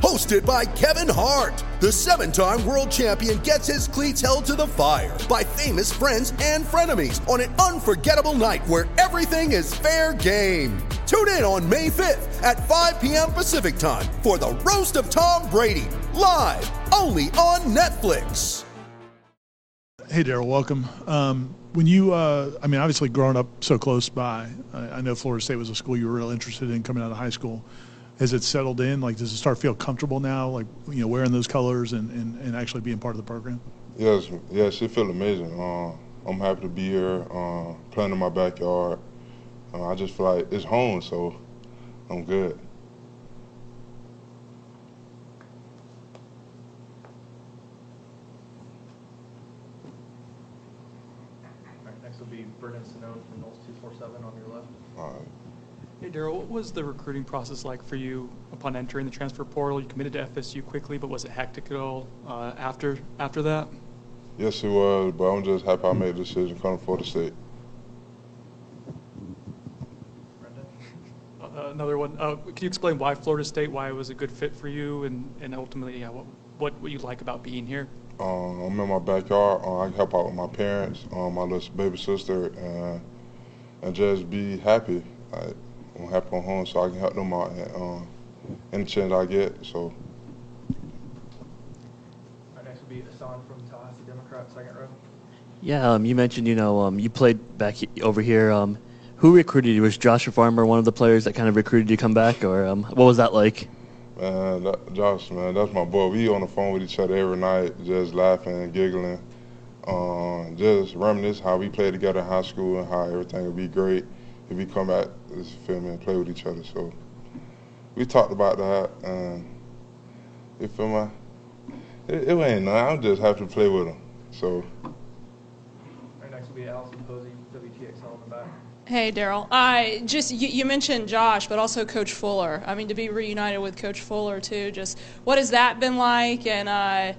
Hosted by Kevin Hart, the seven time world champion gets his cleats held to the fire by famous friends and frenemies on an unforgettable night where everything is fair game. Tune in on May 5th at 5 p.m. Pacific time for the Roast of Tom Brady, live only on Netflix. Hey, Darrell, welcome. Um, when you, uh, I mean, obviously growing up so close by, I, I know Florida State was a school you were real interested in coming out of high school. Has it settled in? Like, does it start feel comfortable now, like, you know, wearing those colors and, and, and actually being part of the program? Yes, yes, it feels amazing. Uh, I'm happy to be here, uh, playing in my backyard. Uh, I just feel like it's home, so I'm good. All right, next will be Brendan Sonnone from Noles 247 on your left. All right. Hey, Darrell, what was the recruiting process like for you upon entering the transfer portal? You committed to FSU quickly, but was it hectic at all uh, after after that? Yes, it was, but I'm just happy I made the decision coming for the state. Uh, another one. Uh, can you explain why Florida State? Why it was a good fit for you, and, and ultimately, yeah, what, what what you like about being here? Um, I'm in my backyard. Uh, I can help out with my parents, um, my little baby sister, and, and just be happy. I, I'm happy I'm home, so I can help them out and, um, any chance I get. So All right, next will be Hassan from Tallahassee Democrat, second row. Yeah, um, you mentioned you know um, you played back he- over here. Um, who recruited you? Was Joshua Farmer one of the players that kind of recruited you to come back, or um, what was that like? Man, that, Josh, man, that's my boy. We on the phone with each other every night, just laughing and giggling, um, just reminisce how we played together in high school and how everything would be great if we come back, this feel me, and play with each other. So we talked about that, and you feel me? It, it ain't nothing. I'm just happy to play with him. So All right, next will be Allison Posey, WTXL in the back. Hey, Darrell. I just you, you mentioned Josh, but also Coach Fuller. I mean, to be reunited with Coach Fuller too. Just what has that been like? And uh,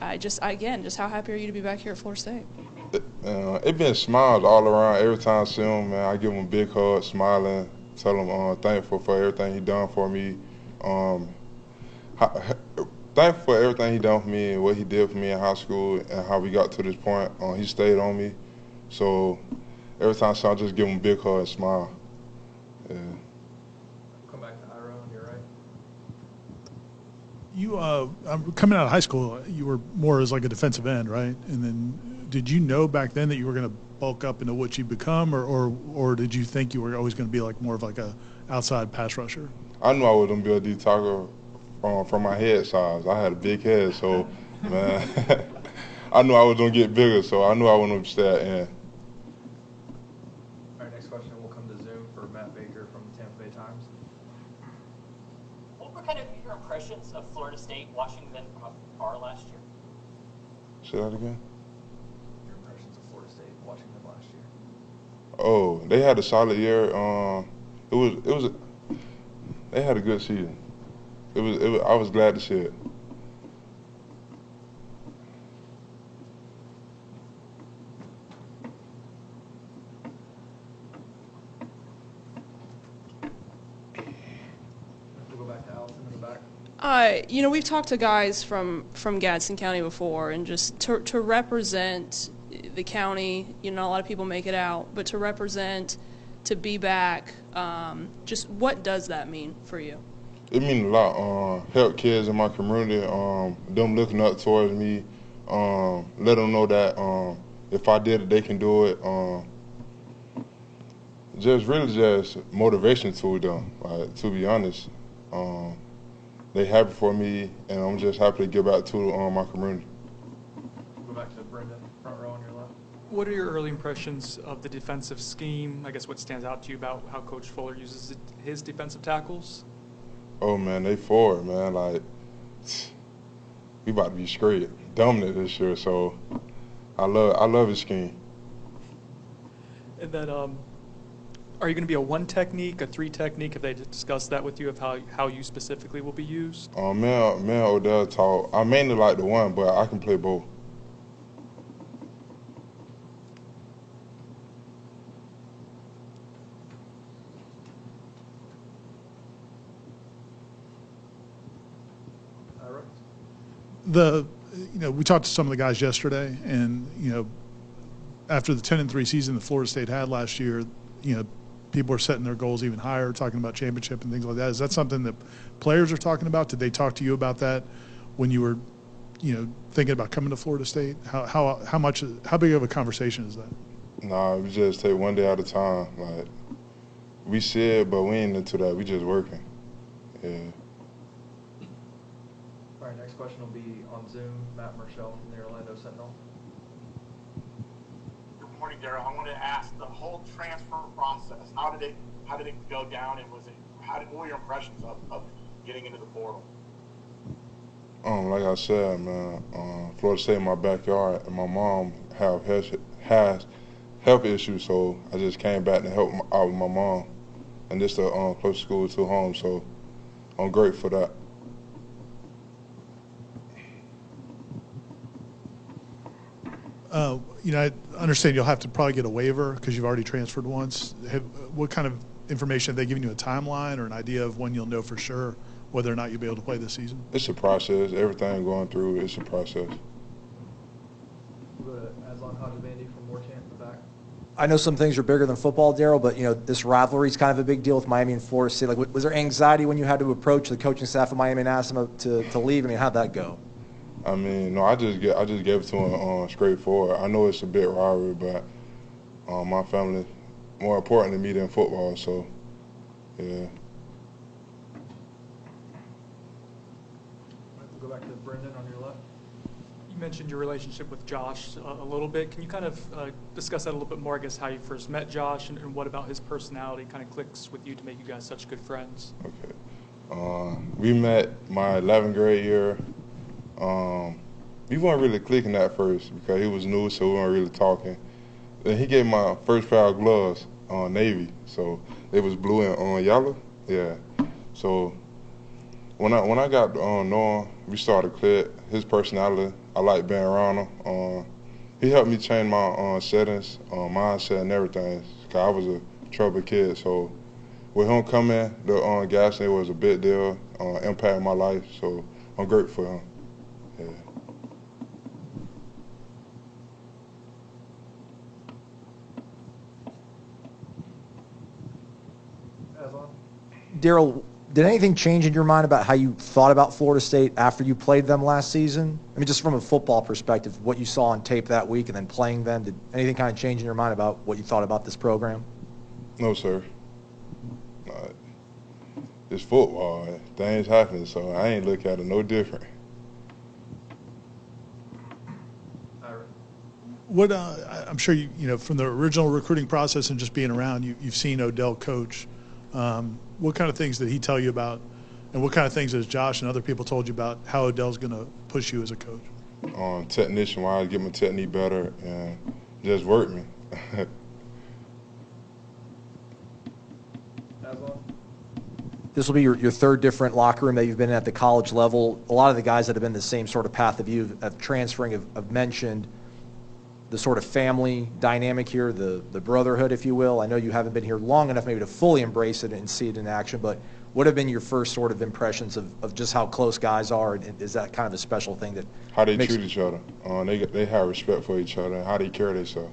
I just again, just how happy are you to be back here at Florida State? It, uh, it been smiles all around. Every time I see him, man, I give him a big hug, smiling, tell him uh, thankful for everything he done for me. Um, how, thankful for everything he done for me and what he did for me in high school and how we got to this point. Uh, he stayed on me, so every time I see him, I just give him a big hug and smile. Yeah. Come back to Ira on your right. You, uh, coming out of high school, you were more as like a defensive end, right? And then did you know back then that you were going to bulk up into what you become, or, or, or did you think you were always going to be like more of like a outside pass rusher? I knew I was gonna be a D tackle from, from my head size. I had a big head, so man, I knew I was gonna get bigger. So I knew I was gonna stay at end. All right, next question will come to Zoom for Matt Baker from the Tampa Bay Times. What were kind of your impressions of Florida State watching them from afar last year? Say that again. Your impressions of Florida State watching them last year. Oh, they had a solid year. Um, it was it was they had a good season. It was, it was I was glad to see it. We'll go back to Allison in the back. Uh, you know, we've talked to guys from from Gadsden County before, and just to to represent the county, you know, a lot of people make it out, but to represent, to be back, um, just what does that mean for you? It means a lot. Um, help kids in my community. Um, them looking up towards me. Um, let them know that um, if I did it, they can do it. Um, just really just motivation to them. Like, to be honest, um, they happy for me, and I'm just happy to give back to um, my community. Go back back to Brendan, front row on your left. What are your early impressions of the defensive scheme? I guess what stands out to you about how Coach Fuller uses his defensive tackles? Oh man, they forward, man. Like we about to be straight dominant this year, so I love I love his scheme. And then, um, are you going to be a one technique, a three technique? Have they discussed that with you of how how you specifically will be used? Um, me and, me Odell talk. I mainly like the one, but I can play both. The you know we talked to some of the guys yesterday and you know after the 10 and 3 season that Florida State had last year you know people are setting their goals even higher talking about championship and things like that is that something that players are talking about did they talk to you about that when you were you know thinking about coming to Florida State how how how much how big of a conversation is that Nah, we just take one day at a time. Like we it, but we ain't into that. We just working. Yeah. All right, next question will be on Zoom, Matt Murschel from the Orlando Sentinel. Good morning, Darrell. I wanted to ask the whole transfer process. How did it how did it go down, and was it how did what were your impressions of, of getting into the portal? Um, like I said, man, um, Florida State in my backyard, and my mom have health, has health issues, so I just came back to help my, out with my mom, and this the um, close school to home, so I'm grateful for that. Uh, you know I understand you'll have to probably get a waiver because you've already transferred once have, what kind of information have they given you a timeline or an idea of when you'll know for sure whether or not you'll be able to play this season It's a process. Everything going through, it's a process. We'll go to Aslan Hajabandi from Warchant in the back. I know some things are bigger than football, Darrell, but you know this rivalry is kind of a big deal with Miami and Florida State. Like, was there anxiety when you had to approach the coaching staff of Miami and ask them to, to leave? I mean, how'd that go? I mean, no, I just get, I just gave it to him um, straightforward. I know it's a bit rivalry, but um, my family more important to me than football. So, yeah. Go back to Brendan on your left. You mentioned your relationship with Josh a, a little bit. Can you kind of uh, discuss that a little bit more? I guess how you first met Josh and, and what about his personality kind of clicks with you to make you guys such good friends? Okay. Uh, we met my 11th grade year. Um, we weren't really clicking at first because he was new, so we weren't really talking. Then he gave my first pair of gloves on Navy, so it was blue and on yellow. Yeah. So when I when I got on uh, we started click. His personality, I like being around him. Uh, he helped me change my uh, settings, uh, mindset, and everything. Cause I was a troubled kid, so with him coming, the uh, gas station was a big deal, uh, impacted my life. So I'm grateful for him. Darrell, did anything change in your mind about how you thought about Florida State after you played them last season? I mean, just from a football perspective, what you saw on tape that week and then playing them, did anything kind of change in your mind about what you thought about this program? No, sir. It's football. Things happen, so I ain't look at it no different. What uh, I- i'm sure you you know from the original recruiting process and just being around you, you've seen odell coach um, what kind of things did he tell you about and what kind of things has josh and other people told you about how odell's going to push you as a coach Um, technician wise, get my technique better and just work me. Aslan? This will be your, your third different locker room that you've been in at the college level. A lot of the guys that have been the same sort of path of you of transferring have, have mentioned the sort of family dynamic here, the, the brotherhood, if you will. I know you haven't been here long enough maybe to fully embrace it and see it in action, but what have been your first sort of impressions of, of just how close guys are? And is that kind of a special thing that how they treat each other. Um, they they have respect for each other and how they carry themselves.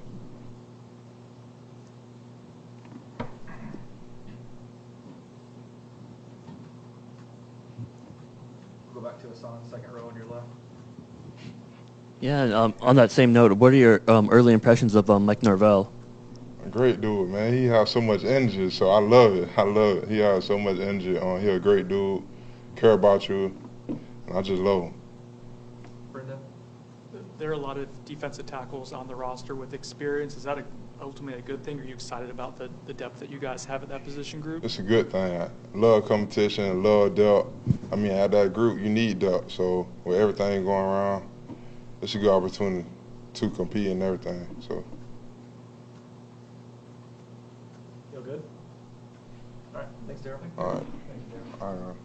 Yeah, and, um, on that same note, what are your um, early impressions of um, Mike Norvell? A great dude, man. He has so much energy, so I love it. I love it. He has so much energy. On he's a great dude. Care about you, and I just love him. Brenda, there are a lot of defensive tackles on the roster with experience. Is that a, ultimately a good thing? Are you excited about the, the depth that you guys have at that position group? It's a good thing. I love competition. Love depth. I mean, at that group, you need depth. So with everything going around it's a good opportunity to compete and everything. So. Feel good. All right. Thanks, Darrell. All right. Thank you, Darrell. All right.